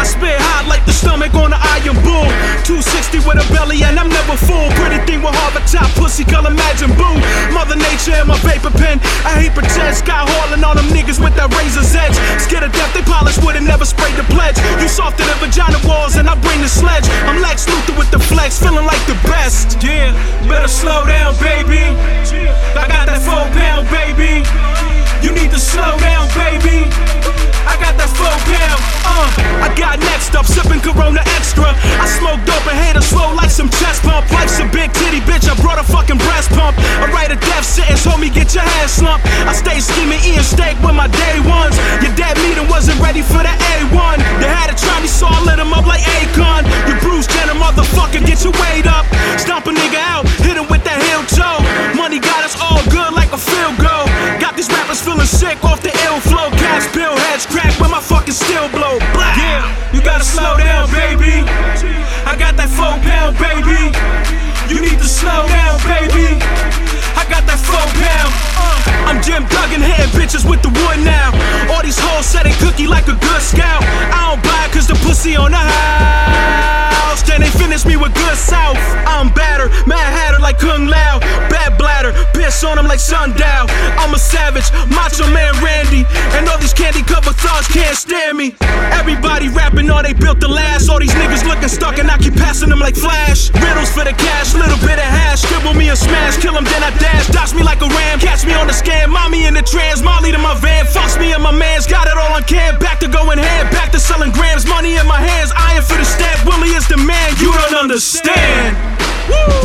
I spit hot like the stomach on an iron boom. 260 with a belly and I'm never full. Pretty thing with hard top, pussy girl imagine boom. Mother nature in my paper pen. I hate pretend. Sky hauling all them niggas with that razor's edge. Scared of death, they polish wood and never spray the pledge. You softer than vagina walls and I bring the sledge. I'm Lex Luthor with the flex, feeling like the best. Yeah, better slow down, baby. I got that four pound, baby. You need to slow down. Got next up, sipping Corona Extra. I smoke dope and haters slow like some chest pump. Life's a big titty bitch, I brought a fucking breast pump. I write a death sentence, homie, get your head slumped. I stay scheming, eating steak with my day ones. Your dad meeting wasn't ready for the A1. Bitches with the wood now. All these hoes they cookie like a good scout. I don't buy cause the pussy on the house. Then they finish me with good south. I'm batter, mad hatter like Kung Lao. Bad bladder, piss on him like sundown. I'm a savage, macho man Randy. And all these candy covered thugs can't stand me. Everybody rapping all they built the last. All these niggas looking stuck and I keep passing them like flash. Riddles for the cash, little bit of mans, got it all on cam. Back to going hand, back to selling grams. Money in my hands, iron for the stamp. Willie is the man, you don't understand. Woo!